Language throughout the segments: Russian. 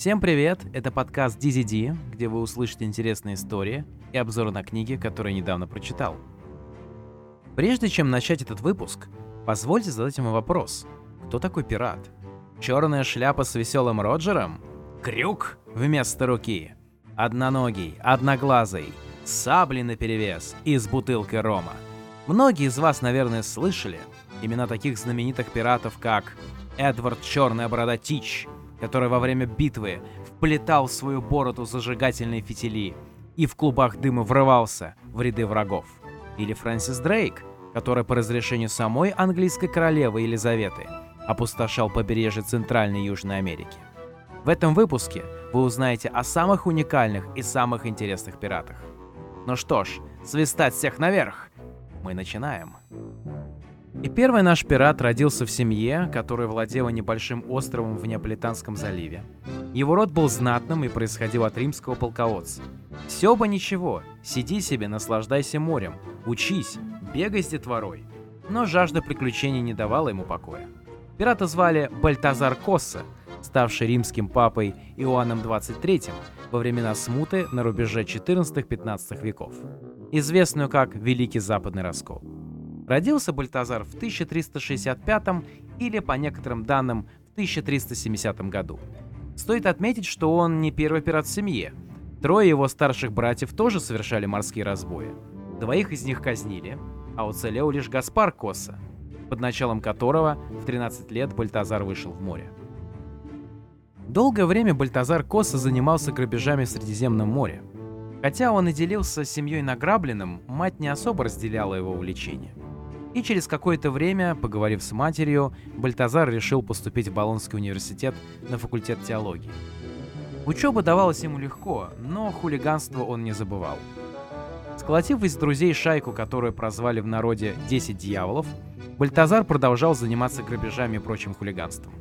Всем привет! Это подкаст DZD, где вы услышите интересные истории и обзоры на книги, которые недавно прочитал. Прежде чем начать этот выпуск, позвольте задать ему вопрос. Кто такой пират? Черная шляпа с веселым Роджером? Крюк вместо руки? Одноногий, одноглазый, сабли наперевес и с бутылкой рома. Многие из вас, наверное, слышали имена таких знаменитых пиратов, как Эдвард Черная Борода Тич, который во время битвы вплетал в свою бороду зажигательные фитили и в клубах дыма врывался в ряды врагов. Или Фрэнсис Дрейк, который по разрешению самой английской королевы Елизаветы опустошал побережье Центральной Южной Америки. В этом выпуске вы узнаете о самых уникальных и самых интересных пиратах. Ну что ж, свистать всех наверх! Мы начинаем. И первый наш пират родился в семье, которая владела небольшим островом в Неаполитанском заливе. Его род был знатным и происходил от римского полководца. Все бы ничего, сиди себе, наслаждайся морем, учись, бегай с детворой. Но жажда приключений не давала ему покоя. Пирата звали Бальтазар Косса, ставший римским папой Иоанном XXIII во времена смуты на рубеже 14-15 веков, известную как Великий Западный Раскол. Родился Бальтазар в 1365 или, по некоторым данным, в 1370 году. Стоит отметить, что он не первый пират в семье. Трое его старших братьев тоже совершали морские разбои. Двоих из них казнили, а уцелел лишь Гаспар Коса, под началом которого в 13 лет Бальтазар вышел в море. Долгое время Бальтазар Коса занимался грабежами в Средиземном море. Хотя он и делился с семьей награбленным, мать не особо разделяла его увлечение. И через какое-то время, поговорив с матерью, Бальтазар решил поступить в Болонский университет на факультет теологии. Учеба давалась ему легко, но хулиганство он не забывал. Сколотив из друзей шайку, которую прозвали в народе «10 дьяволов», Бальтазар продолжал заниматься грабежами и прочим хулиганством.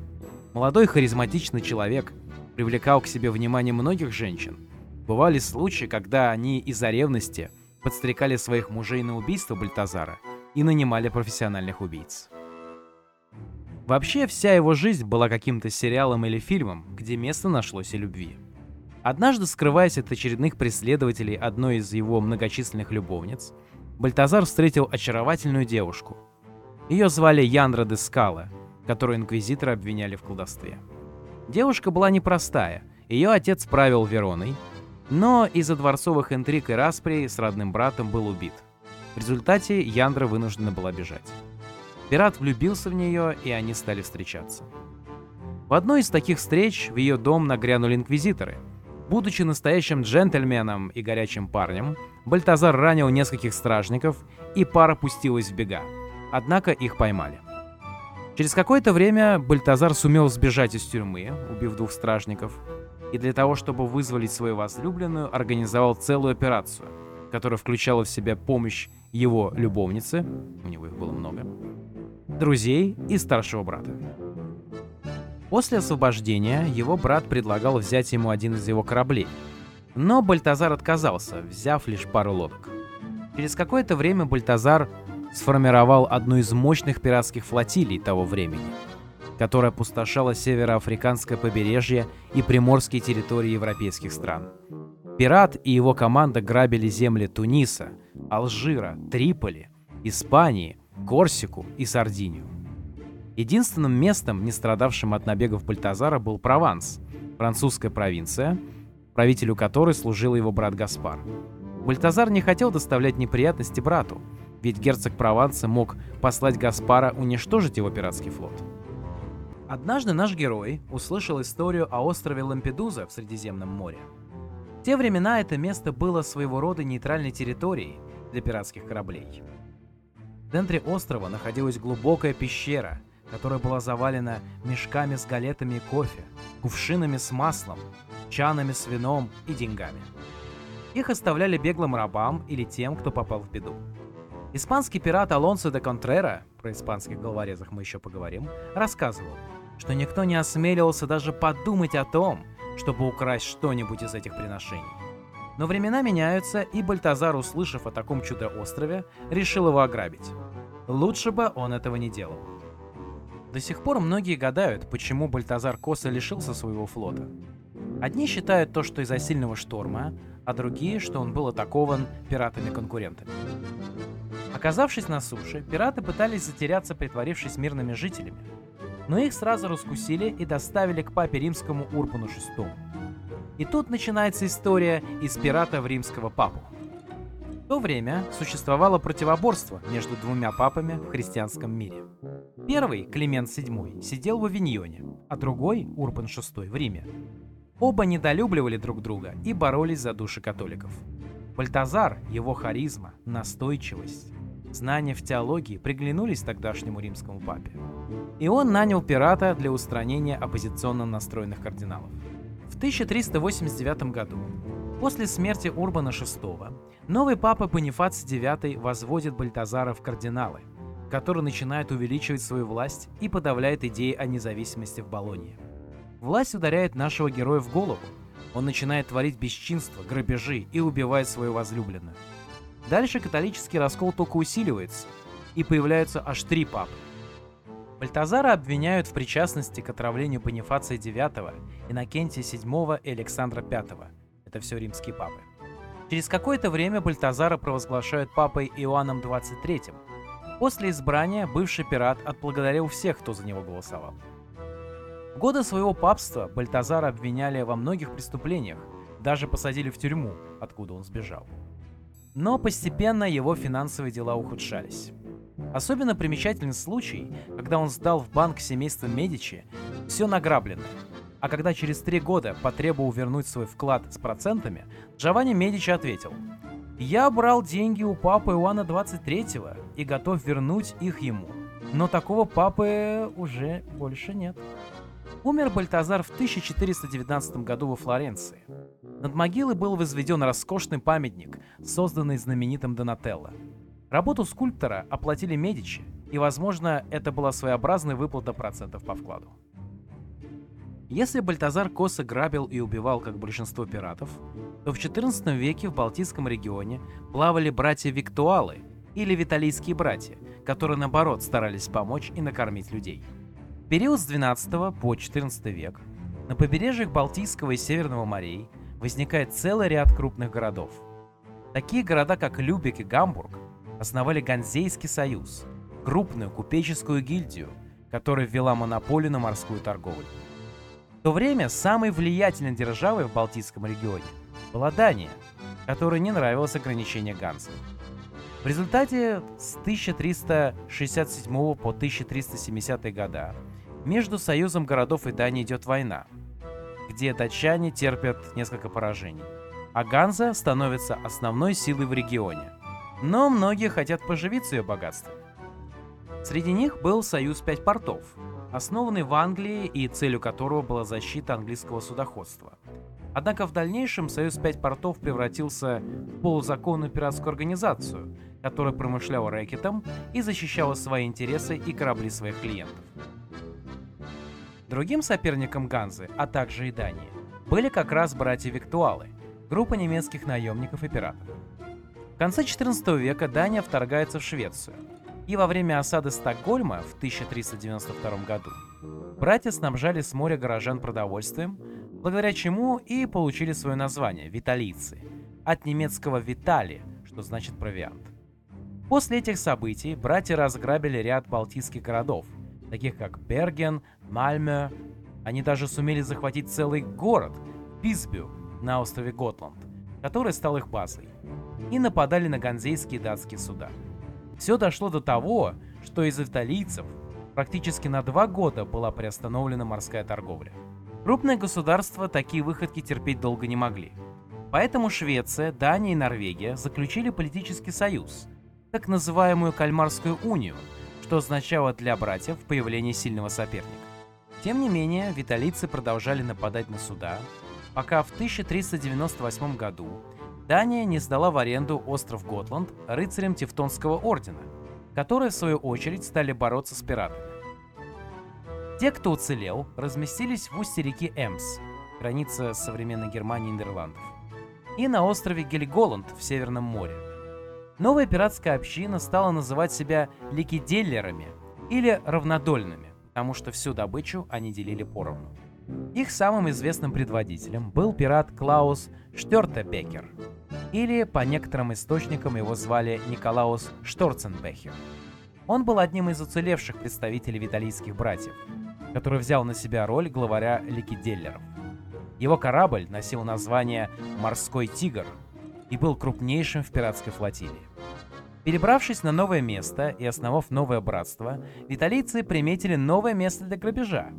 Молодой харизматичный человек привлекал к себе внимание многих женщин. Бывали случаи, когда они из-за ревности подстрекали своих мужей на убийство Бальтазара и нанимали профессиональных убийц. Вообще, вся его жизнь была каким-то сериалом или фильмом, где место нашлось и любви. Однажды, скрываясь от очередных преследователей одной из его многочисленных любовниц, Бальтазар встретил очаровательную девушку. Ее звали Яндра де Скала, которую инквизиторы обвиняли в колдовстве. Девушка была непростая, ее отец правил Вероной, но из-за дворцовых интриг и распри с родным братом был убит. В результате Яндра вынуждена была бежать. Пират влюбился в нее, и они стали встречаться. В одной из таких встреч в ее дом нагрянули инквизиторы. Будучи настоящим джентльменом и горячим парнем, Бальтазар ранил нескольких стражников, и пара пустилась в бега. Однако их поймали. Через какое-то время Бальтазар сумел сбежать из тюрьмы, убив двух стражников, и для того, чтобы вызволить свою возлюбленную, организовал целую операцию, которая включала в себя помощь его любовницы, у него их было много, друзей и старшего брата. После освобождения его брат предлагал взять ему один из его кораблей, но Бальтазар отказался, взяв лишь пару лодок. Через какое-то время Бальтазар сформировал одну из мощных пиратских флотилий того времени, которая опустошала североафриканское побережье и приморские территории европейских стран. Пират и его команда грабили земли Туниса, Алжира, Триполи, Испании, Корсику и Сардинию. Единственным местом, не страдавшим от набегов Бальтазара, был Прованс, французская провинция, правителю которой служил его брат Гаспар. Бальтазар не хотел доставлять неприятности брату, ведь герцог Прованса мог послать Гаспара уничтожить его пиратский флот. Однажды наш герой услышал историю о острове Лампедуза в Средиземном море. В те времена это место было своего рода нейтральной территорией для пиратских кораблей. В центре острова находилась глубокая пещера, которая была завалена мешками с галетами и кофе, кувшинами с маслом, чанами с вином и деньгами. Их оставляли беглым рабам или тем, кто попал в беду. Испанский пират Алонсо де Контрера, про испанских головорезах мы еще поговорим, рассказывал, что никто не осмеливался даже подумать о том, чтобы украсть что-нибудь из этих приношений. Но времена меняются, и Бальтазар, услышав о таком чудо-острове, решил его ограбить. Лучше бы он этого не делал. До сих пор многие гадают, почему Бальтазар Коса лишился своего флота. Одни считают то, что из-за сильного шторма, а другие, что он был атакован пиратами-конкурентами. Оказавшись на суше, пираты пытались затеряться, притворившись мирными жителями, но их сразу раскусили и доставили к папе римскому Урбану VI. И тут начинается история из пирата в римского папу. В то время существовало противоборство между двумя папами в христианском мире. Первый, Климент VII, сидел в Авиньоне, а другой, Урбан VI, в Риме. Оба недолюбливали друг друга и боролись за души католиков. Бальтазар, его харизма, настойчивость, знания в теологии приглянулись тогдашнему римскому папе. И он нанял пирата для устранения оппозиционно настроенных кардиналов. В 1389 году, после смерти Урбана VI, новый папа Бонифаций IX возводит Бальтазара в кардиналы, который начинает увеличивать свою власть и подавляет идеи о независимости в Болонии. Власть ударяет нашего героя в голову. Он начинает творить бесчинства, грабежи и убивает свою возлюбленную. Дальше католический раскол только усиливается, и появляются аж три папы. Бальтазара обвиняют в причастности к отравлению Бонифация IX, Иннокентия VII и Александра V. Это все римские папы. Через какое-то время Бальтазара провозглашают папой Иоанном XXIII. После избрания бывший пират отблагодарил всех, кто за него голосовал. В годы своего папства Бальтазара обвиняли во многих преступлениях, даже посадили в тюрьму, откуда он сбежал. Но постепенно его финансовые дела ухудшались. Особенно примечателен случай, когда он сдал в банк семейства Медичи все награбленное, а когда через три года потребовал вернуть свой вклад с процентами, Джованни Медичи ответил «Я брал деньги у папы Иоанна 23 и готов вернуть их ему, но такого папы уже больше нет». Умер Бальтазар в 1419 году во Флоренции. Над могилой был возведен роскошный памятник, созданный знаменитым Донателло. Работу скульптора оплатили Медичи, и, возможно, это была своеобразная выплата процентов по вкладу. Если Бальтазар косо грабил и убивал, как большинство пиратов, то в XIV веке в Балтийском регионе плавали братья Виктуалы или Виталийские братья, которые, наоборот, старались помочь и накормить людей – период с 12 по 14 век на побережьях Балтийского и Северного морей возникает целый ряд крупных городов. Такие города, как Любек и Гамбург, основали Ганзейский союз, крупную купеческую гильдию, которая ввела монополию на морскую торговлю. В то время самой влиятельной державой в Балтийском регионе была Дания, которой не нравилось ограничение Ганзы. В результате с 1367 по 1370 года между союзом городов и Данией идет война, где датчане терпят несколько поражений, а Ганза становится основной силой в регионе. Но многие хотят поживиться ее богатством. Среди них был союз пять портов, основанный в Англии и целью которого была защита английского судоходства. Однако в дальнейшем союз пять портов превратился в полузаконную пиратскую организацию, которая промышляла рэкетом и защищала свои интересы и корабли своих клиентов. Другим соперником Ганзы, а также и Дании, были как раз братья Виктуалы, группа немецких наемников и пиратов. В конце 14 века Дания вторгается в Швецию, и во время осады Стокгольма в 1392 году братья снабжали с моря горожан продовольствием, благодаря чему и получили свое название – виталийцы, от немецкого «витали», что значит провиант. После этих событий братья разграбили ряд балтийских городов, таких как Берген, Мальме. Они даже сумели захватить целый город, Писбю, на острове Готланд, который стал их базой, и нападали на ганзейские датские суда. Все дошло до того, что из италийцев практически на два года была приостановлена морская торговля. Крупные государства такие выходки терпеть долго не могли. Поэтому Швеция, Дания и Норвегия заключили политический союз, так называемую Кальмарскую унию, что означало для братьев появление сильного соперника. Тем не менее, виталийцы продолжали нападать на суда, пока в 1398 году Дания не сдала в аренду остров Готланд рыцарям Тевтонского ордена, которые в свою очередь стали бороться с пиратами. Те, кто уцелел, разместились в устье реки Эмс, граница современной Германии и Нидерландов, и на острове Гельголанд в Северном море. Новая пиратская община стала называть себя ликиделлерами или равнодольными потому что всю добычу они делили поровну. Их самым известным предводителем был пират Клаус Штёртебекер, или по некоторым источникам его звали Николаус Шторценбехер. Он был одним из уцелевших представителей виталийских братьев, который взял на себя роль главаря ликиделлеров. Его корабль носил название «Морской тигр» и был крупнейшим в пиратской флотилии. Перебравшись на новое место и основав новое братство, виталийцы приметили новое место для грабежа.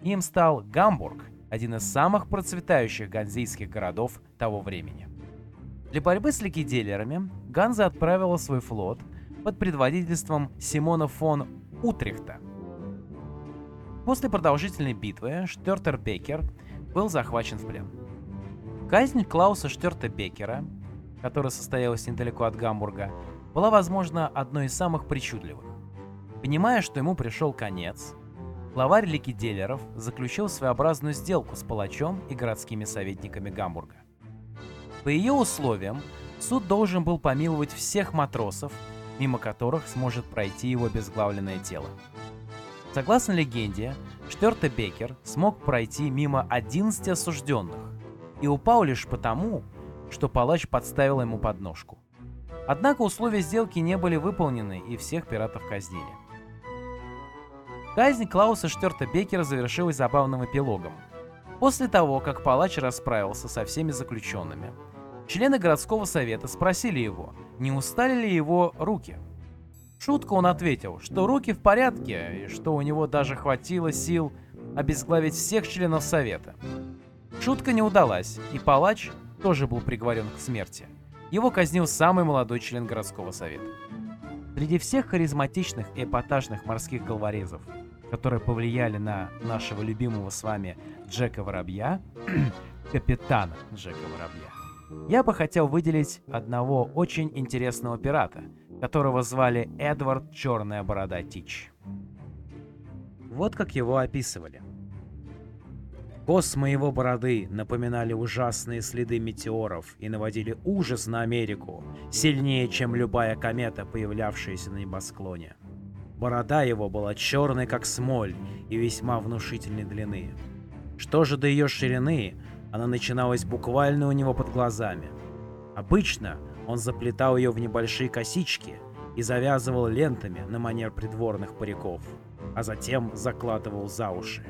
Им стал Гамбург, один из самых процветающих ганзейских городов того времени. Для борьбы с ликвиделерами Ганза отправила свой флот под предводительством Симона фон Утрихта. После продолжительной битвы Штёртербекер был захвачен в плен. Казнь Клауса Штёртербекера, которая состоялась недалеко от Гамбурга, была, возможно, одной из самых причудливых. Понимая, что ему пришел конец, главарь ликвиделеров заключил своеобразную сделку с палачом и городскими советниками Гамбурга. По ее условиям, суд должен был помиловать всех матросов, мимо которых сможет пройти его безглавленное тело. Согласно легенде, Штёрте Бекер смог пройти мимо 11 осужденных и упал лишь потому, что палач подставил ему подножку. Однако условия сделки не были выполнены, и всех пиратов казнили. Казнь Клауса Штёрта Бекера завершилась забавным эпилогом. После того, как палач расправился со всеми заключенными, члены городского совета спросили его, не устали ли его руки. Шутка он ответил, что руки в порядке, и что у него даже хватило сил обезглавить всех членов совета. Шутка не удалась, и палач тоже был приговорен к смерти – его казнил самый молодой член городского совета. Среди всех харизматичных и эпатажных морских головорезов, которые повлияли на нашего любимого с вами Джека Воробья, капитана Джека Воробья, я бы хотел выделить одного очень интересного пирата, которого звали Эдвард Черная Борода Тич. Вот как его описывали – Космы его бороды напоминали ужасные следы метеоров и наводили ужас на Америку, сильнее, чем любая комета, появлявшаяся на небосклоне. Борода его была черной, как смоль, и весьма внушительной длины. Что же до ее ширины, она начиналась буквально у него под глазами. Обычно он заплетал ее в небольшие косички и завязывал лентами на манер придворных париков, а затем закладывал за уши.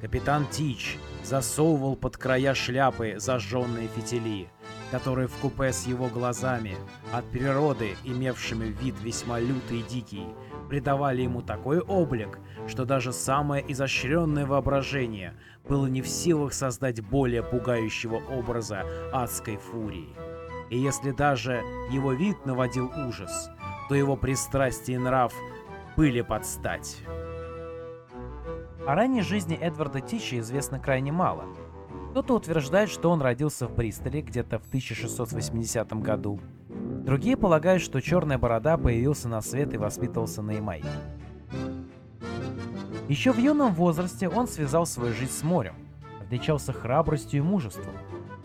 Капитан Тич засовывал под края шляпы зажженные фитили, которые в купе с его глазами, от природы имевшими вид весьма лютый и дикий, придавали ему такой облик, что даже самое изощренное воображение было не в силах создать более пугающего образа адской фурии. И если даже его вид наводил ужас, то его пристрастие и нрав были под стать. О ранней жизни Эдварда Тича известно крайне мало. Кто-то утверждает, что он родился в Бристоле где-то в 1680 году. Другие полагают, что Черная Борода появился на свет и воспитывался на Ямайке. Еще в юном возрасте он связал свою жизнь с морем, отличался храбростью и мужеством,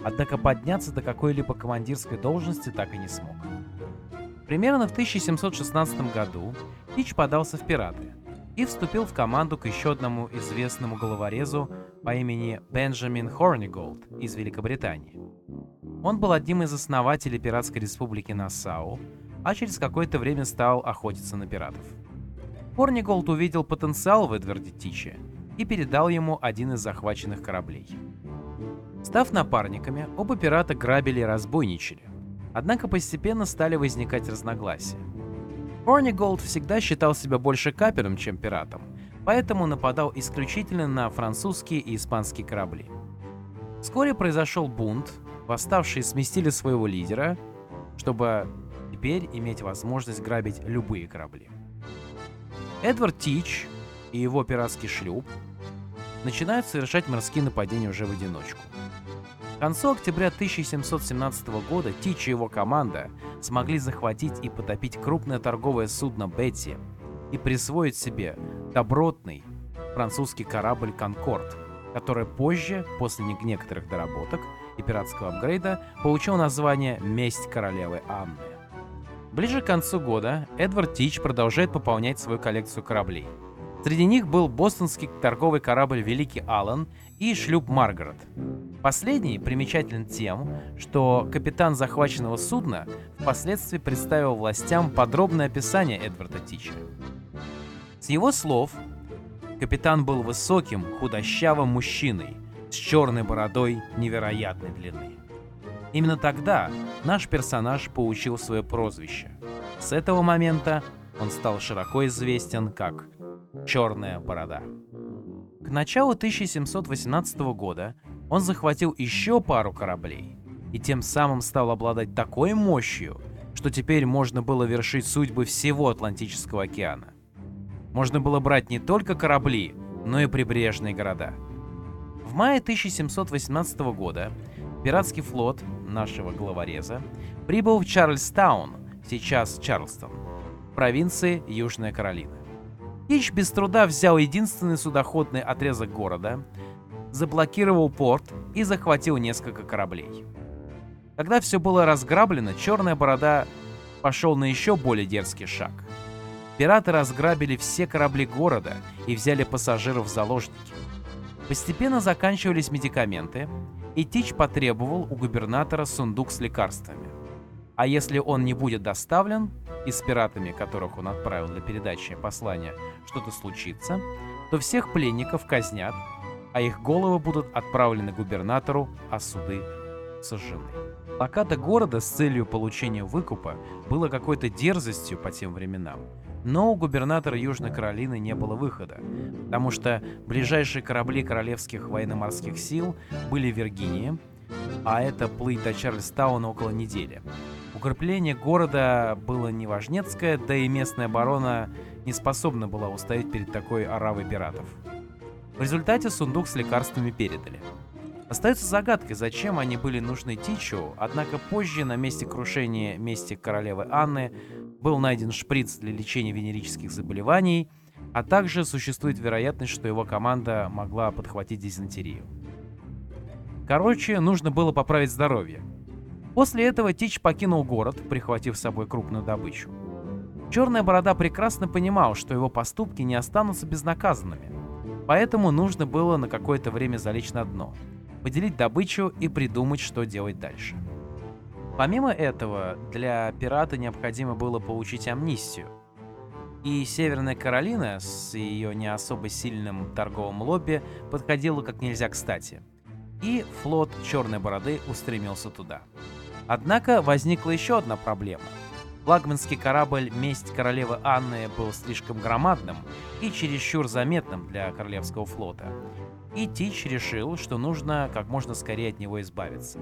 однако подняться до какой-либо командирской должности так и не смог. Примерно в 1716 году Тич подался в пираты – и вступил в команду к еще одному известному головорезу по имени Бенджамин Хорниголд из Великобритании. Он был одним из основателей Пиратской республики Нассау, а через какое-то время стал охотиться на пиратов. Хорниголд увидел потенциал в Эдварде Тиче и передал ему один из захваченных кораблей. Став напарниками, оба пирата грабили и разбойничали. Однако постепенно стали возникать разногласия. Орниголд всегда считал себя больше капером, чем пиратом, поэтому нападал исключительно на французские и испанские корабли. Вскоре произошел бунт, восставшие сместили своего лидера, чтобы теперь иметь возможность грабить любые корабли. Эдвард Тич и его пиратский шлюп начинают совершать морские нападения уже в одиночку. К концу октября 1717 года Тич и его команда смогли захватить и потопить крупное торговое судно Бетти и присвоить себе добротный французский корабль «Конкорд», который позже, после некоторых доработок и пиратского апгрейда, получил название «Месть королевы Анны». Ближе к концу года Эдвард Тич продолжает пополнять свою коллекцию кораблей. Среди них был бостонский торговый корабль «Великий Аллен» и шлюп «Маргарет». Последний примечателен тем, что капитан захваченного судна впоследствии представил властям подробное описание Эдварда Тича. С его слов, капитан был высоким, худощавым мужчиной с черной бородой невероятной длины. Именно тогда наш персонаж получил свое прозвище. С этого момента он стал широко известен как Черная борода. К началу 1718 года он захватил еще пару кораблей и тем самым стал обладать такой мощью, что теперь можно было вершить судьбы всего Атлантического океана. Можно было брать не только корабли, но и прибрежные города. В мае 1718 года пиратский флот нашего главореза прибыл в Чарльстаун, сейчас Чарльстон, провинции Южная Каролина. Тич без труда взял единственный судоходный отрезок города, заблокировал порт и захватил несколько кораблей. Когда все было разграблено, Черная Борода пошел на еще более дерзкий шаг. Пираты разграбили все корабли города и взяли пассажиров в заложники. Постепенно заканчивались медикаменты, и Тич потребовал у губернатора сундук с лекарствами. А если он не будет доставлен, и с пиратами, которых он отправил для передачи послания, что-то случится, то всех пленников казнят, а их головы будут отправлены губернатору, а суды сожжены. Блокада города с целью получения выкупа было какой-то дерзостью по тем временам. Но у губернатора Южной Каролины не было выхода, потому что ближайшие корабли королевских военно-морских сил были в Виргинии, а это плыть до Чарльстауна около недели. Укрепление города было неважнецкое, да и местная оборона не способна была устоять перед такой оравой пиратов. В результате сундук с лекарствами передали. Остается загадкой, зачем они были нужны Тичу, однако позже на месте крушения мести королевы Анны был найден шприц для лечения венерических заболеваний, а также существует вероятность, что его команда могла подхватить дизентерию. Короче, нужно было поправить здоровье. После этого Тич покинул город, прихватив с собой крупную добычу. Черная борода прекрасно понимал, что его поступки не останутся безнаказанными, поэтому нужно было на какое-то время залечь на дно, поделить добычу и придумать, что делать дальше. Помимо этого, для пирата необходимо было получить амнистию. И Северная Каролина с ее не особо сильным торговым лобби подходила как нельзя кстати. И флот Черной Бороды устремился туда. Однако возникла еще одна проблема. Флагманский корабль «Месть королевы Анны» был слишком громадным и чересчур заметным для Королевского флота. И Тич решил, что нужно как можно скорее от него избавиться.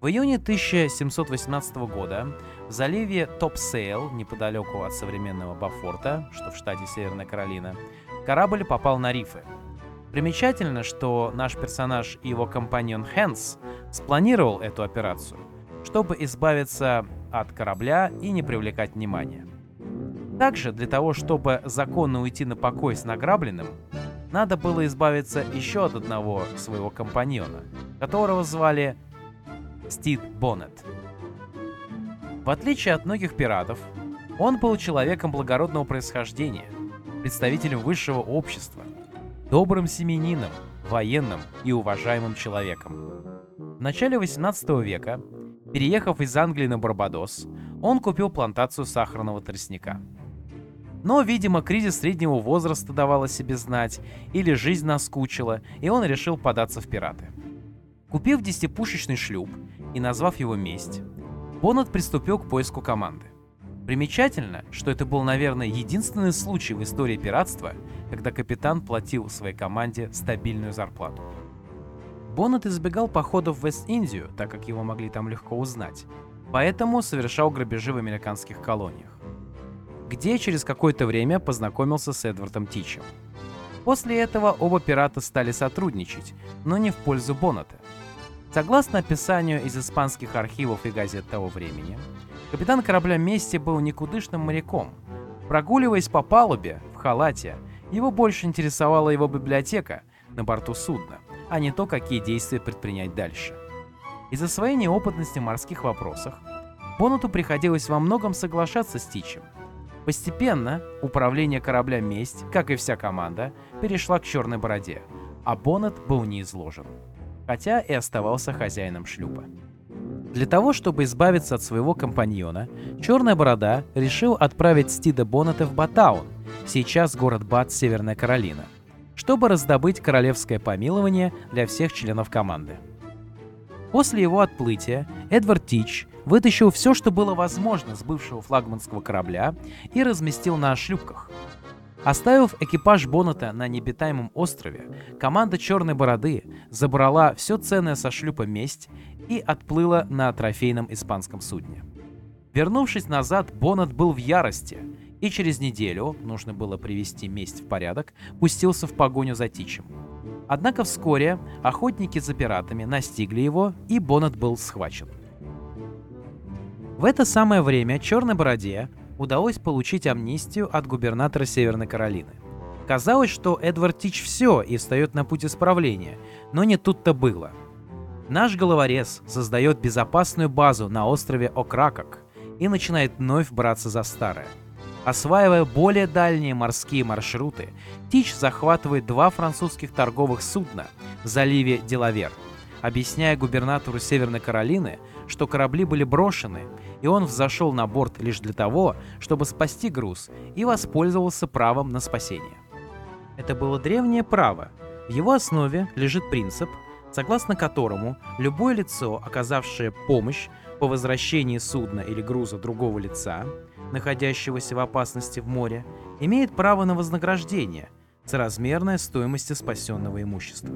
В июне 1718 года в заливе Топсейл, неподалеку от современного Бофорта, что в штате Северная Каролина, корабль попал на рифы. Примечательно, что наш персонаж и его компаньон Хэндс спланировал эту операцию, чтобы избавиться от корабля и не привлекать внимания. Также для того, чтобы законно уйти на покой с награбленным, надо было избавиться еще от одного своего компаньона, которого звали Стив Боннет. В отличие от многих пиратов, он был человеком благородного происхождения, представителем высшего общества, добрым семенином, военным и уважаемым человеком. В начале 18 века, переехав из Англии на Барбадос, он купил плантацию сахарного тростника. Но, видимо, кризис среднего возраста давал о себе знать, или жизнь наскучила, и он решил податься в пираты. Купив десятипушечный шлюп и назвав его «Месть», Боннет приступил к поиску команды. Примечательно, что это был, наверное, единственный случай в истории пиратства, когда капитан платил своей команде стабильную зарплату. Боннет избегал походов в Вест-Индию, так как его могли там легко узнать, поэтому совершал грабежи в американских колониях, где через какое-то время познакомился с Эдвардом Тичем. После этого оба пирата стали сотрудничать, но не в пользу Боннета. Согласно описанию из испанских архивов и газет того времени, капитан корабля Мести был никудышным моряком. Прогуливаясь по палубе в халате, его больше интересовала его библиотека на борту судна, а не то, какие действия предпринять дальше. Из-за своей неопытности в морских вопросах Бонуту приходилось во многом соглашаться с Тичем. Постепенно управление корабля «Месть», как и вся команда, перешла к черной бороде, а Боннет был не хотя и оставался хозяином шлюпа. Для того, чтобы избавиться от своего компаньона, Черная Борода решил отправить Стида Боннета в Батаун, сейчас город Бат, Северная Каролина, чтобы раздобыть королевское помилование для всех членов команды. После его отплытия Эдвард Тич вытащил все, что было возможно с бывшего флагманского корабля и разместил на шлюпках. Оставив экипаж Боннета на необитаемом острове, команда Черной Бороды забрала все ценное со шлюпа «Месть» и отплыла на трофейном испанском судне. Вернувшись назад, Боннет был в ярости и через неделю, нужно было привести месть в порядок, пустился в погоню за Тичем. Однако вскоре охотники за пиратами настигли его, и Боннет был схвачен. В это самое время Черной Бороде удалось получить амнистию от губернатора Северной Каролины. Казалось, что Эдвард Тич все и встает на путь исправления, но не тут-то было. Наш головорез создает безопасную базу на острове Окракок и начинает вновь браться за старое – Осваивая более дальние морские маршруты, Тич захватывает два французских торговых судна в заливе Делавер, объясняя губернатору Северной Каролины, что корабли были брошены, и он взошел на борт лишь для того, чтобы спасти груз и воспользовался правом на спасение. Это было древнее право. В его основе лежит принцип, согласно которому любое лицо, оказавшее помощь по возвращении судна или груза другого лица, находящегося в опасности в море, имеет право на вознаграждение, соразмерное стоимости спасенного имущества.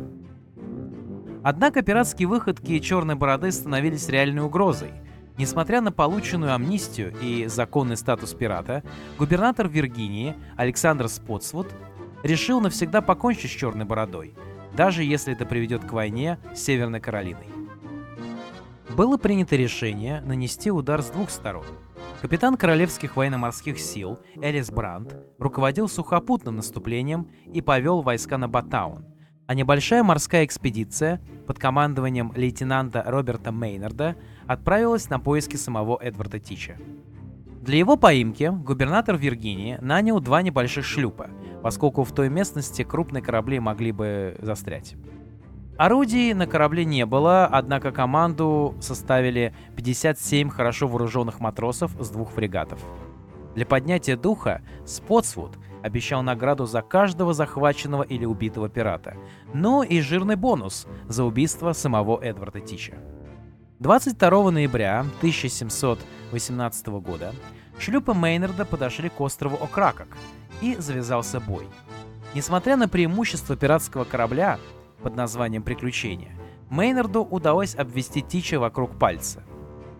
Однако пиратские выходки Черной Бороды становились реальной угрозой. Несмотря на полученную амнистию и законный статус пирата, губернатор Виргинии Александр Спотсвуд решил навсегда покончить с Черной Бородой, даже если это приведет к войне с Северной Каролиной. Было принято решение нанести удар с двух сторон – Капитан Королевских военно-морских сил Элис Брандт руководил сухопутным наступлением и повел войска на Батаун, а небольшая морская экспедиция под командованием лейтенанта Роберта Мейнарда отправилась на поиски самого Эдварда Тича. Для его поимки губернатор Виргинии нанял два небольших шлюпа, поскольку в той местности крупные корабли могли бы застрять. Орудий на корабле не было, однако команду составили 57 хорошо вооруженных матросов с двух фрегатов. Для поднятия духа Спотсвуд обещал награду за каждого захваченного или убитого пирата, но и жирный бонус за убийство самого Эдварда Тича. 22 ноября 1718 года шлюпы Мейнарда подошли к острову Окракок и завязался бой. Несмотря на преимущество пиратского корабля, под названием «Приключения», Мейнарду удалось обвести Тича вокруг пальца.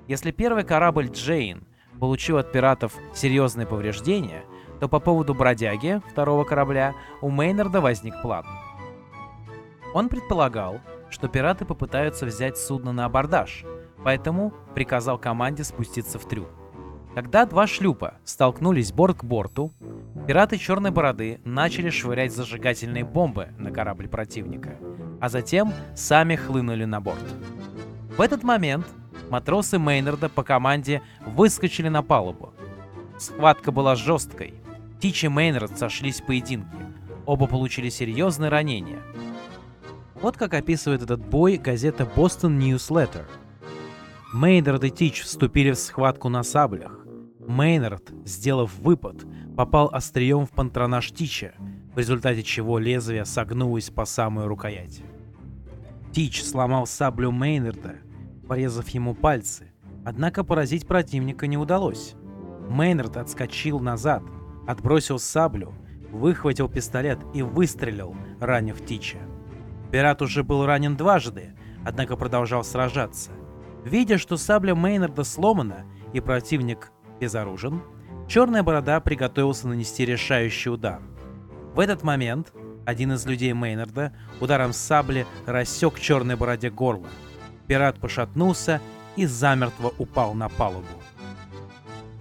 Если первый корабль «Джейн» получил от пиратов серьезные повреждения, то по поводу бродяги второго корабля у Мейнарда возник план. Он предполагал, что пираты попытаются взять судно на абордаж, поэтому приказал команде спуститься в трюм. Когда два шлюпа столкнулись борт к борту, пираты Черной Бороды начали швырять зажигательные бомбы на корабль противника, а затем сами хлынули на борт. В этот момент матросы Мейнарда по команде выскочили на палубу. Схватка была жесткой. Тич и Мейнард сошлись в поединке. Оба получили серьезные ранения. Вот как описывает этот бой газета Boston Newsletter. Мейнард и Тич вступили в схватку на саблях. Мейнард, сделав выпад, попал острием в пантронаж Тича, в результате чего лезвие согнулось по самую рукоять. Тич сломал саблю Мейнарда, порезав ему пальцы, однако поразить противника не удалось. Мейнард отскочил назад, отбросил саблю, выхватил пистолет и выстрелил, ранив Тича. Пират уже был ранен дважды, однако продолжал сражаться. Видя, что сабля Мейнарда сломана и противник безоружен, Черная Борода приготовился нанести решающий удар. В этот момент один из людей Мейнарда ударом сабли рассек Черной Бороде горло. Пират пошатнулся и замертво упал на палубу.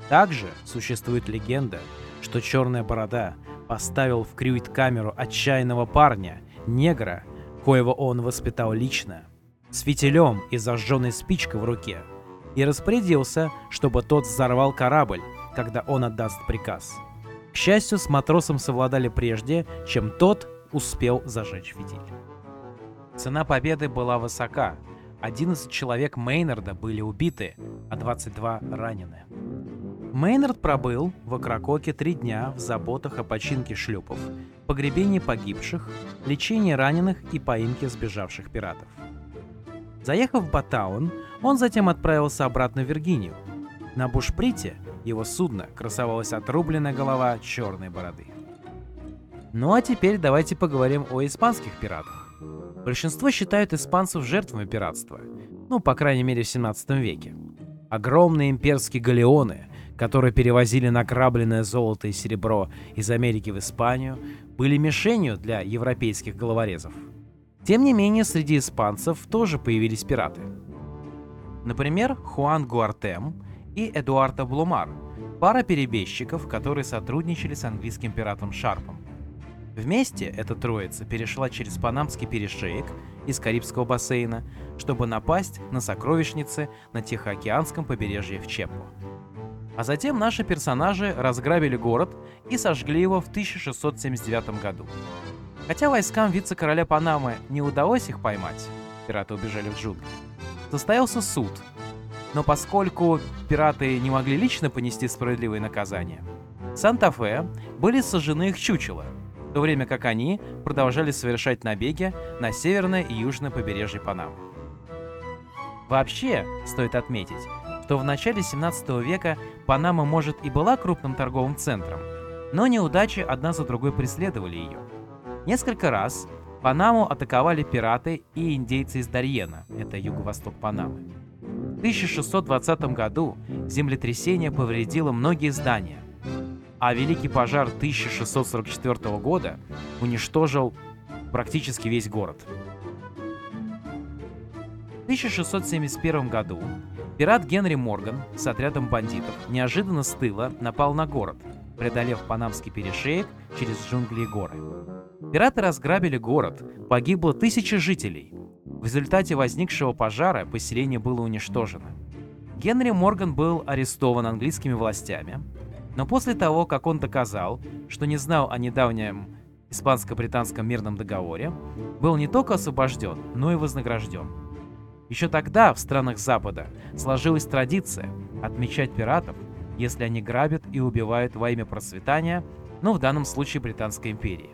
Также существует легенда, что Черная Борода поставил в крюит-камеру отчаянного парня, негра, коего он воспитал лично, с фитилем и зажженной спичкой в руке – и распорядился, чтобы тот взорвал корабль, когда он отдаст приказ. К счастью, с матросом совладали прежде, чем тот успел зажечь фитиль. Цена победы была высока. 11 человек Мейнарда были убиты, а 22 ранены. Мейнард пробыл в Акракоке три дня в заботах о починке шлюпов, погребении погибших, лечении раненых и поимке сбежавших пиратов. Заехав в Батаун, он затем отправился обратно в Виргинию. На Бушприте его судно красовалась отрубленная голова черной бороды. Ну а теперь давайте поговорим о испанских пиратах. Большинство считают испанцев жертвами пиратства, ну, по крайней мере, в 17 веке. Огромные имперские галеоны, которые перевозили награбленное золото и серебро из Америки в Испанию, были мишенью для европейских головорезов. Тем не менее, среди испанцев тоже появились пираты. Например, Хуан Гуартем и Эдуарdo Блумар, пара перебежчиков, которые сотрудничали с английским пиратом Шарпом. Вместе эта троица перешла через Панамский перешеек из Карибского бассейна, чтобы напасть на сокровищницы на Тихоокеанском побережье в Чеппо. А затем наши персонажи разграбили город и сожгли его в 1679 году. Хотя войскам вице-короля Панамы не удалось их поймать, пираты убежали в джунгли, состоялся суд. Но поскольку пираты не могли лично понести справедливое наказание, Санта-Фе были сожжены их чучела – в то время как они продолжали совершать набеги на северное и южное побережье Панамы. Вообще, стоит отметить, что в начале 17 века Панама, может, и была крупным торговым центром, но неудачи одна за другой преследовали ее. Несколько раз Панаму атаковали пираты и индейцы из Дарьена, это юго-восток Панамы. В 1620 году землетрясение повредило многие здания, а Великий пожар 1644 года уничтожил практически весь город. В 1671 году пират Генри Морган с отрядом бандитов неожиданно с тыла напал на город, преодолев Панамский перешеек через джунгли и горы. Пираты разграбили город, погибло тысячи жителей. В результате возникшего пожара поселение было уничтожено. Генри Морган был арестован английскими властями, но после того, как он доказал, что не знал о недавнем испанско-британском мирном договоре, был не только освобожден, но и вознагражден. Еще тогда в странах Запада сложилась традиция отмечать пиратов, если они грабят и убивают во имя процветания, ну в данном случае Британской империи.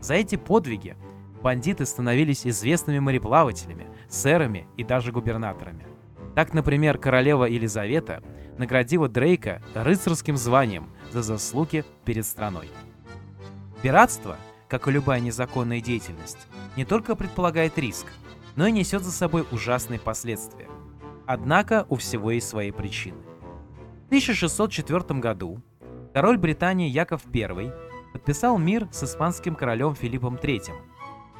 За эти подвиги бандиты становились известными мореплавателями, сэрами и даже губернаторами. Так, например, королева Елизавета наградила Дрейка рыцарским званием за заслуги перед страной. Пиратство, как и любая незаконная деятельность, не только предполагает риск, но и несет за собой ужасные последствия. Однако у всего есть свои причины. В 1604 году король Британии Яков I подписал мир с испанским королем Филиппом III.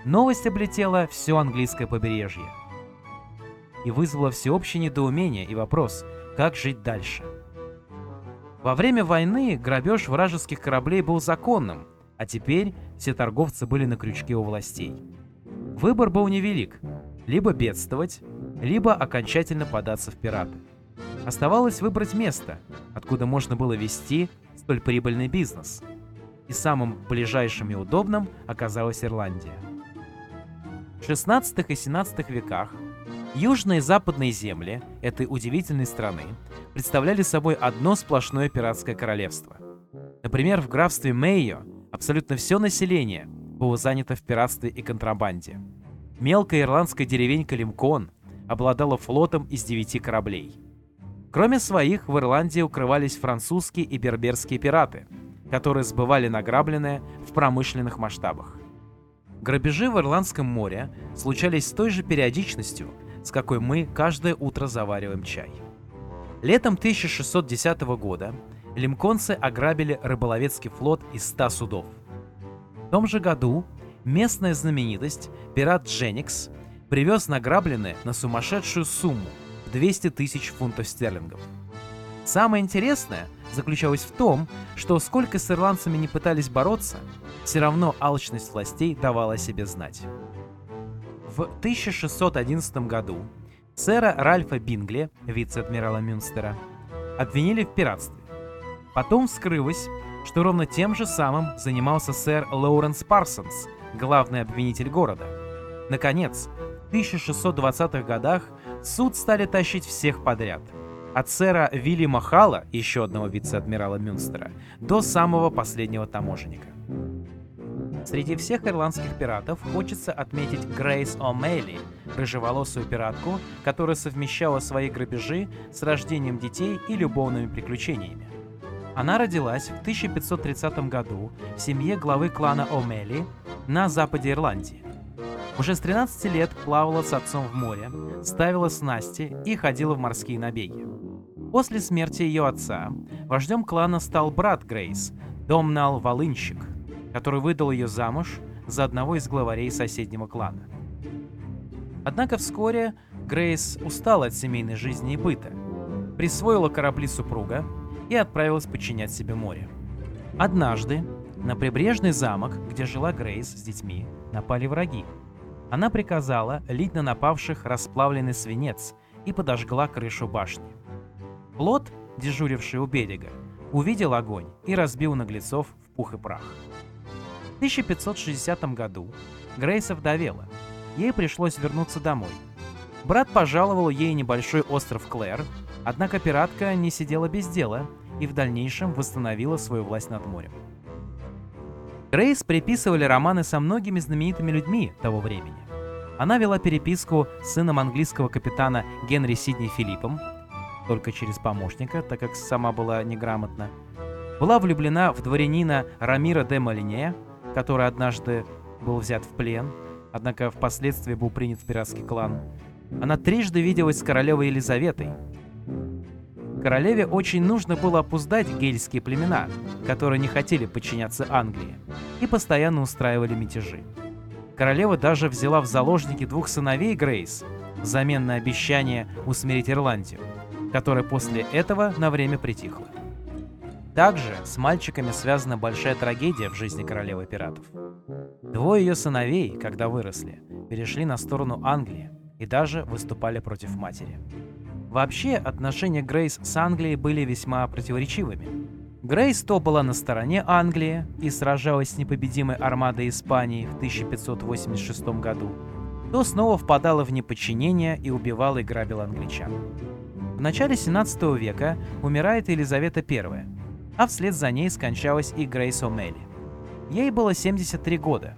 Новость облетела все английское побережье и вызвала всеобщее недоумение и вопрос – как жить дальше. Во время войны грабеж вражеских кораблей был законным, а теперь все торговцы были на крючке у властей. Выбор был невелик – либо бедствовать, либо окончательно податься в пираты. Оставалось выбрать место, откуда можно было вести столь прибыльный бизнес. И самым ближайшим и удобным оказалась Ирландия. В 16 и 17 веках Южные и западные земли этой удивительной страны представляли собой одно сплошное пиратское королевство. Например, в графстве Мейо абсолютно все население было занято в пиратстве и контрабанде. Мелкая ирландская деревенька Лимкон обладала флотом из девяти кораблей. Кроме своих, в Ирландии укрывались французские и берберские пираты, которые сбывали награбленное в промышленных масштабах. Грабежи в Ирландском море случались с той же периодичностью, с какой мы каждое утро завариваем чай. Летом 1610 года лимконцы ограбили рыболовецкий флот из 100 судов. В том же году местная знаменитость, пират Дженикс, привез награбленное на сумасшедшую сумму 200 тысяч фунтов стерлингов. Самое интересное заключалось в том, что сколько с ирландцами не пытались бороться, все равно алчность властей давала о себе знать. В 1611 году сэра Ральфа Бингли, вице-адмирала Мюнстера, обвинили в пиратстве. Потом вскрылось, что ровно тем же самым занимался сэр Лоуренс Парсонс, главный обвинитель города. Наконец, в 1620-х годах суд стали тащить всех подряд. От сэра Вильяма Хала, еще одного вице-адмирала Мюнстера, до самого последнего таможенника. Среди всех ирландских пиратов хочется отметить Грейс О'Мейли, рыжеволосую пиратку, которая совмещала свои грабежи с рождением детей и любовными приключениями. Она родилась в 1530 году в семье главы клана О'Мейли на западе Ирландии. Уже с 13 лет плавала с отцом в море, ставила снасти и ходила в морские набеги. После смерти ее отца вождем клана стал брат Грейс, Домнал Волынщик, который выдал ее замуж за одного из главарей соседнего клана. Однако вскоре Грейс устала от семейной жизни и быта, присвоила корабли супруга и отправилась подчинять себе море. Однажды на прибрежный замок, где жила Грейс с детьми, напали враги. Она приказала лить на напавших расплавленный свинец и подожгла крышу башни. Флот, дежуривший у берега, увидел огонь и разбил наглецов в пух и прах. 1560 году Грейс овдовела. Ей пришлось вернуться домой. Брат пожаловал ей небольшой остров Клэр, однако пиратка не сидела без дела и в дальнейшем восстановила свою власть над морем. Грейс приписывали романы со многими знаменитыми людьми того времени. Она вела переписку с сыном английского капитана Генри Сидни Филиппом, только через помощника, так как сама была неграмотна. Была влюблена в дворянина Рамира де Малине, который однажды был взят в плен, однако впоследствии был принят в пиратский клан. Она трижды виделась с королевой Елизаветой. Королеве очень нужно было опуздать гельские племена, которые не хотели подчиняться Англии, и постоянно устраивали мятежи. Королева даже взяла в заложники двух сыновей Грейс взамен на обещание усмирить Ирландию, которая после этого на время притихла. Также с мальчиками связана большая трагедия в жизни королевы пиратов. Двое ее сыновей, когда выросли, перешли на сторону Англии и даже выступали против матери. Вообще, отношения Грейс с Англией были весьма противоречивыми. Грейс то была на стороне Англии и сражалась с непобедимой армадой Испании в 1586 году, то снова впадала в неподчинение и убивала и грабила англичан. В начале 17 века умирает Елизавета I, а вслед за ней скончалась и Грейс О'Мелли. Ей было 73 года.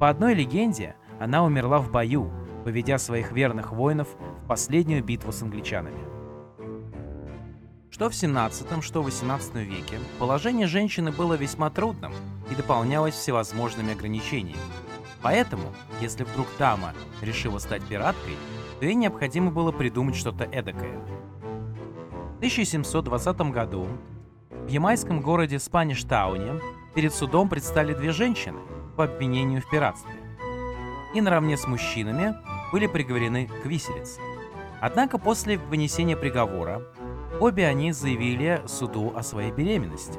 По одной легенде, она умерла в бою, поведя своих верных воинов последнюю битву с англичанами. Что в 17, что в 18 веке положение женщины было весьма трудным и дополнялось всевозможными ограничениями. Поэтому, если вдруг дама решила стать пираткой, то ей необходимо было придумать что-то эдакое. В 1720 году в ямайском городе Спаништауне перед судом предстали две женщины по обвинению в пиратстве. И наравне с мужчинами были приговорены к виселице. Однако после вынесения приговора обе они заявили суду о своей беременности.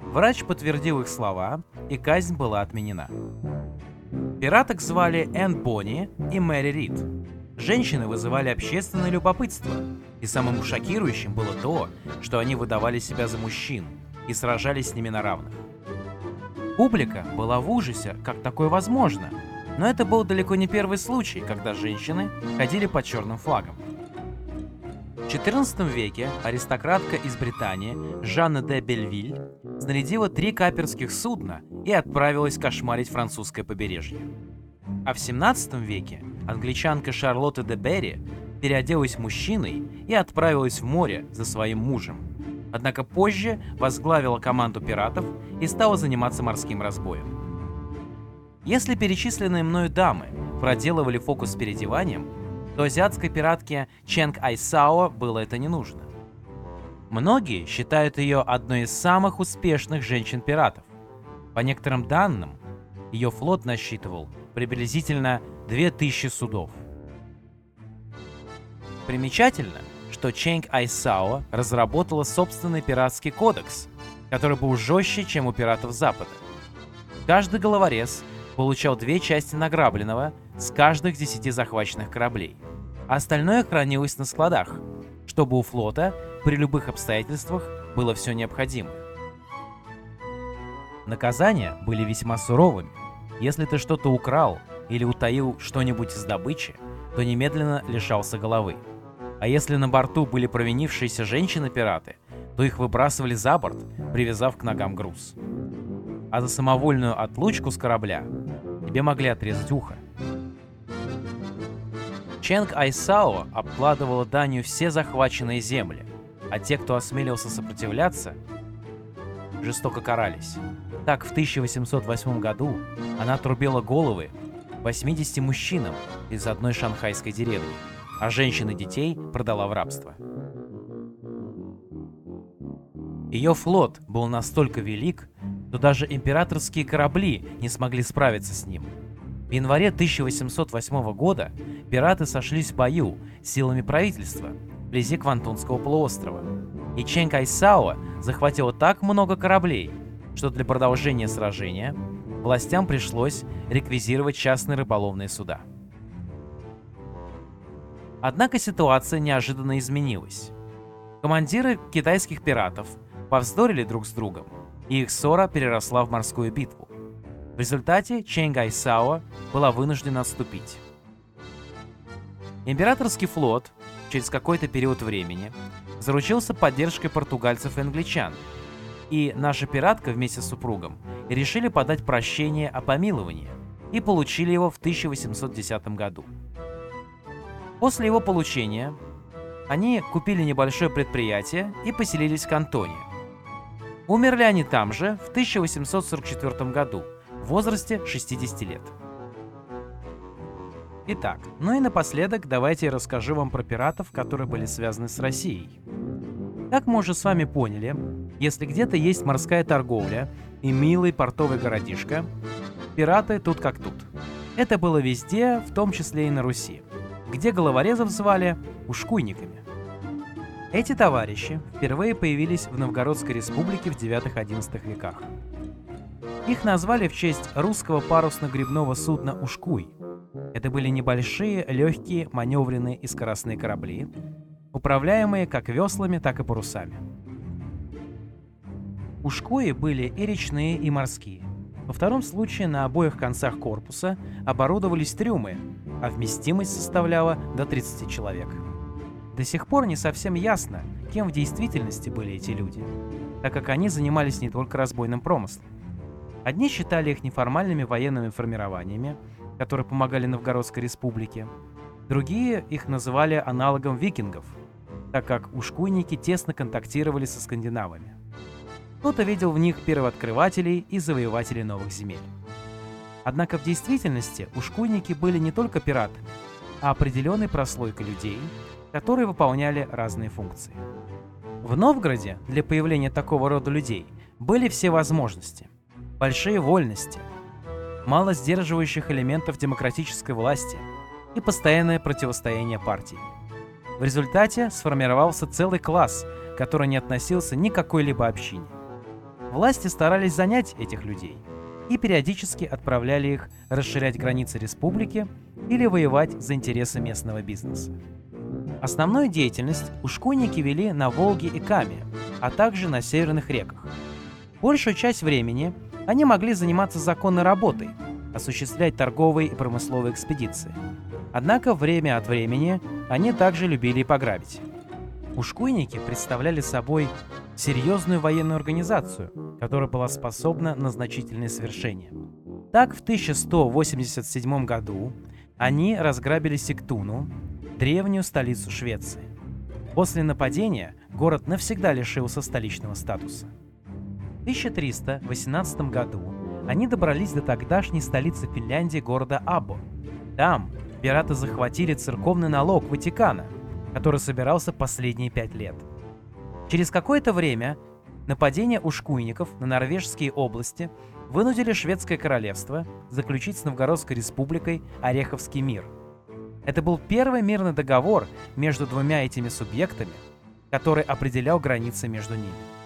Врач подтвердил их слова, и казнь была отменена. Пираток звали Энн Бонни и Мэри Рид. Женщины вызывали общественное любопытство, и самым шокирующим было то, что они выдавали себя за мужчин и сражались с ними на равных. Публика была в ужасе, как такое возможно, но это был далеко не первый случай, когда женщины ходили под черным флагом. В XIV веке аристократка из Британии Жанна де Бельвиль снарядила три каперских судна и отправилась кошмарить французское побережье. А в 17 веке англичанка Шарлотта де Берри переоделась мужчиной и отправилась в море за своим мужем. Однако позже возглавила команду пиратов и стала заниматься морским разбоем. Если перечисленные мною дамы проделывали фокус с переодеванием, то азиатской пиратке Ченг Айсао было это не нужно. Многие считают ее одной из самых успешных женщин-пиратов. По некоторым данным, ее флот насчитывал приблизительно 2000 судов. Примечательно, что Ченг Айсао разработала собственный пиратский кодекс, который был жестче, чем у пиратов Запада. Каждый головорез получал две части награбленного с каждых десяти захваченных кораблей, остальное хранилось на складах, чтобы у флота при любых обстоятельствах было все необходимое. Наказания были весьма суровыми. Если ты что-то украл или утаил что-нибудь из добычи, то немедленно лишался головы. А если на борту были провинившиеся женщины-пираты, то их выбрасывали за борт, привязав к ногам груз. А за самовольную отлучку с корабля тебе могли отрезать ухо. Ченг Айсао обкладывала данью все захваченные земли, а те, кто осмелился сопротивляться, жестоко карались. Так, в 1808 году она отрубила головы 80 мужчинам из одной шанхайской деревни, а женщин и детей продала в рабство. Ее флот был настолько велик, что даже императорские корабли не смогли справиться с ним. В январе 1808 года пираты сошлись в бою силами правительства вблизи Квантунского полуострова. И Чен Кайсао захватила так много кораблей, что для продолжения сражения властям пришлось реквизировать частные рыболовные суда. Однако ситуация неожиданно изменилась. Командиры китайских пиратов повздорили друг с другом, и их ссора переросла в морскую битву. В результате Чен Гайсао была вынуждена отступить. Императорский флот через какой-то период времени заручился поддержкой португальцев и англичан, и наша пиратка вместе с супругом решили подать прощение о помиловании и получили его в 1810 году. После его получения они купили небольшое предприятие и поселились в Кантоне. Умерли они там же в 1844 году возрасте 60 лет. Итак, ну и напоследок давайте я расскажу вам про пиратов, которые были связаны с Россией. Как мы уже с вами поняли, если где-то есть морская торговля и милый портовый городишко, пираты тут как тут. Это было везде, в том числе и на Руси, где головорезов звали ушкуйниками. Эти товарищи впервые появились в Новгородской республике в 9-11 веках. Их назвали в честь русского парусно-гребного судна «Ушкуй», это были небольшие, легкие, маневренные и скоростные корабли, управляемые как веслами, так и парусами. Ушкои были и речные, и морские. Во втором случае на обоих концах корпуса оборудовались трюмы, а вместимость составляла до 30 человек. До сих пор не совсем ясно, кем в действительности были эти люди, так как они занимались не только разбойным промыслом. Одни считали их неформальными военными формированиями, которые помогали Новгородской республике. Другие их называли аналогом викингов, так как ушкуйники тесно контактировали со скандинавами. Кто-то видел в них первооткрывателей и завоевателей новых земель. Однако в действительности ушкуйники были не только пираты, а определенной прослойкой людей, которые выполняли разные функции. В Новгороде для появления такого рода людей были все возможности, большие вольности – мало сдерживающих элементов демократической власти и постоянное противостояние партий. В результате сформировался целый класс, который не относился ни к какой-либо общине. Власти старались занять этих людей и периодически отправляли их расширять границы республики или воевать за интересы местного бизнеса. Основную деятельность ушкуйники вели на Волге и Каме, а также на северных реках. Большую часть времени они могли заниматься законной работой, осуществлять торговые и промысловые экспедиции. Однако время от времени они также любили и пограбить. Ушкуйники представляли собой серьезную военную организацию, которая была способна на значительные свершения. Так, в 1187 году они разграбили Сиктуну, древнюю столицу Швеции. После нападения город навсегда лишился столичного статуса. 1318 году они добрались до тогдашней столицы Финляндии города Або. Там пираты захватили церковный налог Ватикана, который собирался последние пять лет. Через какое-то время нападения ушкуйников на норвежские области вынудили шведское королевство заключить с Новгородской республикой Ореховский мир. Это был первый мирный договор между двумя этими субъектами, который определял границы между ними.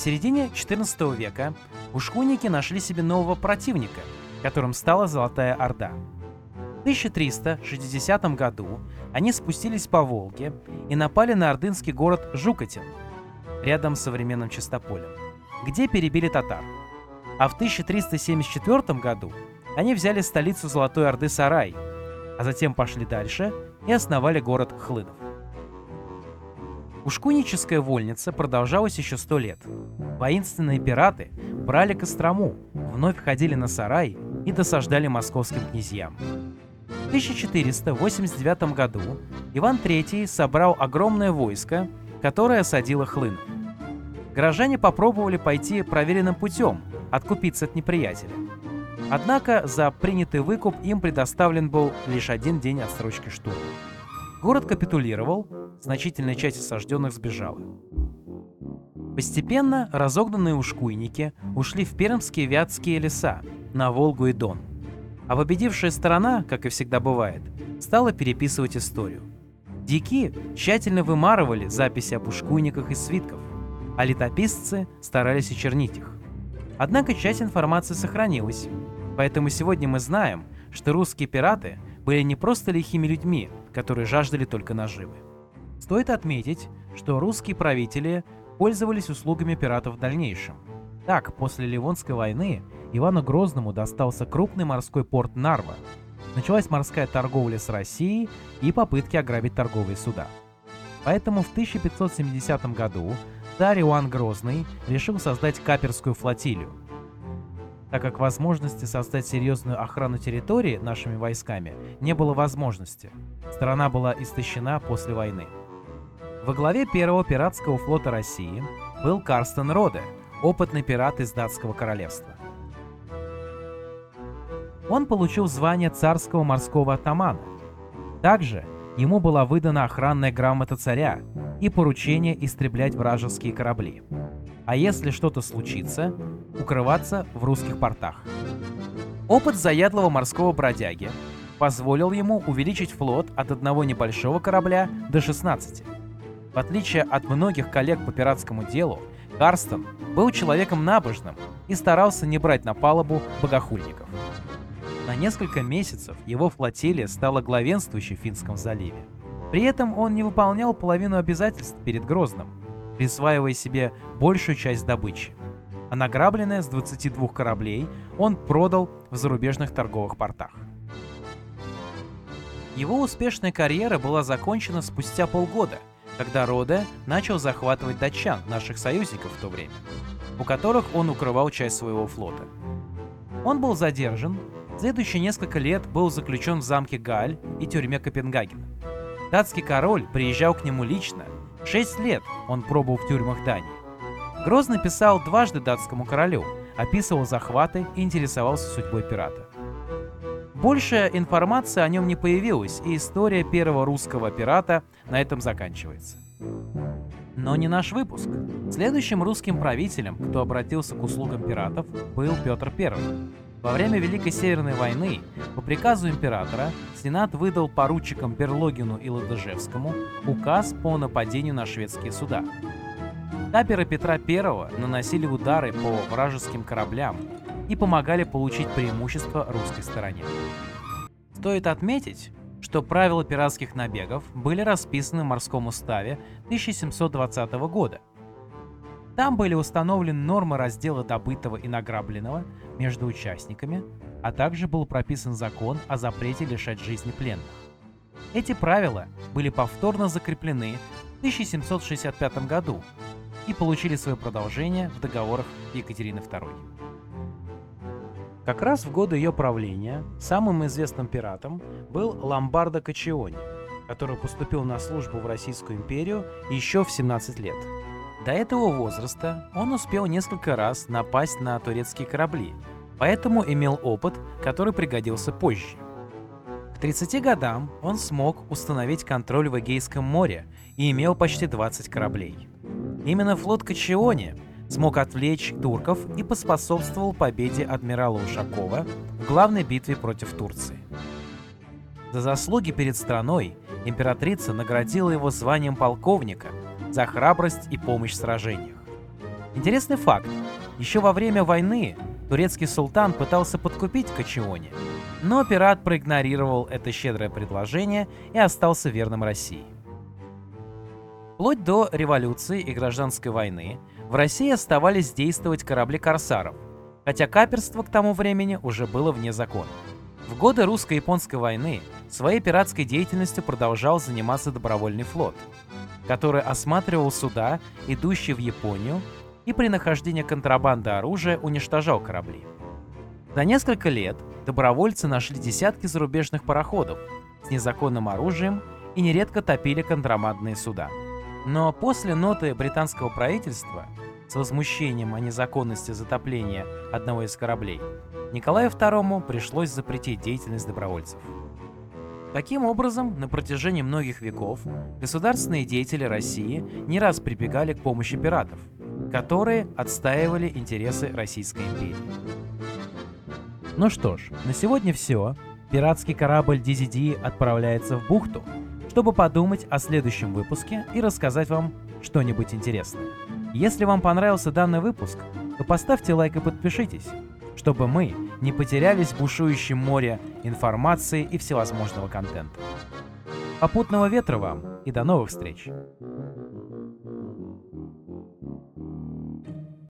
В середине XIV века ушкуйники нашли себе нового противника, которым стала Золотая Орда. В 1360 году они спустились по Волге и напали на ордынский город Жукотин, рядом с современным Чистополем, где перебили татар. А в 1374 году они взяли столицу Золотой Орды Сарай, а затем пошли дальше и основали город Хлынов. Ушкуническая вольница продолжалась еще сто лет. Воинственные пираты брали Кострому, вновь ходили на сарай и досаждали московским князьям. В 1489 году Иван III собрал огромное войско, которое осадило Хлын. Горожане попробовали пойти проверенным путем, откупиться от неприятеля. Однако за принятый выкуп им предоставлен был лишь один день отсрочки штурма. Город капитулировал, значительная часть осажденных сбежала. Постепенно разогнанные ушкуйники ушли в пермские вятские леса, на Волгу и Дон. А победившая сторона, как и всегда бывает, стала переписывать историю. Дики тщательно вымарывали записи об ушкуйниках из свитков, а летописцы старались очернить их. Однако часть информации сохранилась, поэтому сегодня мы знаем, что русские пираты были не просто лихими людьми, которые жаждали только наживы. Стоит отметить, что русские правители пользовались услугами пиратов в дальнейшем. Так, после Ливонской войны Ивану Грозному достался крупный морской порт Нарва. Началась морская торговля с Россией и попытки ограбить торговые суда. Поэтому в 1570 году царь Иоанн Грозный решил создать каперскую флотилию. Так как возможности создать серьезную охрану территории нашими войсками не было возможности. Страна была истощена после войны. Во главе первого пиратского флота России был Карстен Роде, опытный пират из датского королевства. Он получил звание царского морского атамана. Также ему была выдана охранная грамота царя и поручение истреблять вражеские корабли. А если что-то случится, укрываться в русских портах. Опыт заядлого морского бродяги позволил ему увеличить флот от одного небольшого корабля до 16. В отличие от многих коллег по пиратскому делу, Карстен был человеком набожным и старался не брать на палубу богохульников. На несколько месяцев его флотилия стала главенствующей в Финском заливе. При этом он не выполнял половину обязательств перед Грозным, присваивая себе большую часть добычи. А награбленное с 22 кораблей он продал в зарубежных торговых портах. Его успешная карьера была закончена спустя полгода – когда Роде начал захватывать датчан, наших союзников в то время, у которых он укрывал часть своего флота. Он был задержан, следующие несколько лет был заключен в замке Галь и тюрьме Копенгагена. Датский король приезжал к нему лично, шесть лет он пробыл в тюрьмах Дании. Грозный писал дважды датскому королю, описывал захваты и интересовался судьбой пирата. Больше информации о нем не появилось, и история первого русского пирата на этом заканчивается. Но не наш выпуск. Следующим русским правителем, кто обратился к услугам пиратов, был Петр I. Во время Великой Северной войны по приказу императора Сенат выдал поручикам Берлогину и Ладыжевскому указ по нападению на шведские суда. Каперы Петра I наносили удары по вражеским кораблям, и помогали получить преимущество русской стороне. Стоит отметить, что правила пиратских набегов были расписаны в морском уставе 1720 года. Там были установлены нормы раздела добытого и награбленного между участниками, а также был прописан закон о запрете лишать жизни пленных. Эти правила были повторно закреплены в 1765 году и получили свое продолжение в договорах Екатерины II. Как раз в годы ее правления самым известным пиратом был Ломбардо Качиони, который поступил на службу в Российскую империю еще в 17 лет. До этого возраста он успел несколько раз напасть на турецкие корабли, поэтому имел опыт, который пригодился позже. К 30 годам он смог установить контроль в Эгейском море и имел почти 20 кораблей. Именно флот Качиони смог отвлечь турков и поспособствовал победе адмирала Ушакова в главной битве против Турции. За заслуги перед страной императрица наградила его званием полковника за храбрость и помощь в сражениях. Интересный факт. Еще во время войны турецкий султан пытался подкупить Качиони, но пират проигнорировал это щедрое предложение и остался верным России. Вплоть до революции и гражданской войны в России оставались действовать корабли корсаров, хотя каперство к тому времени уже было вне закона. В годы русско-японской войны своей пиратской деятельностью продолжал заниматься добровольный флот, который осматривал суда, идущие в Японию, и при нахождении контрабанды оружия уничтожал корабли. За несколько лет добровольцы нашли десятки зарубежных пароходов с незаконным оружием и нередко топили контрабандные суда. Но после ноты британского правительства с возмущением о незаконности затопления одного из кораблей, Николаю II пришлось запретить деятельность добровольцев. Таким образом, на протяжении многих веков государственные деятели России не раз прибегали к помощи пиратов, которые отстаивали интересы Российской империи. Ну что ж, на сегодня все. Пиратский корабль DZD отправляется в бухту, чтобы подумать о следующем выпуске и рассказать вам что-нибудь интересное. Если вам понравился данный выпуск, то поставьте лайк и подпишитесь, чтобы мы не потерялись в бушующем море информации и всевозможного контента. Попутного ветра вам и до новых встреч!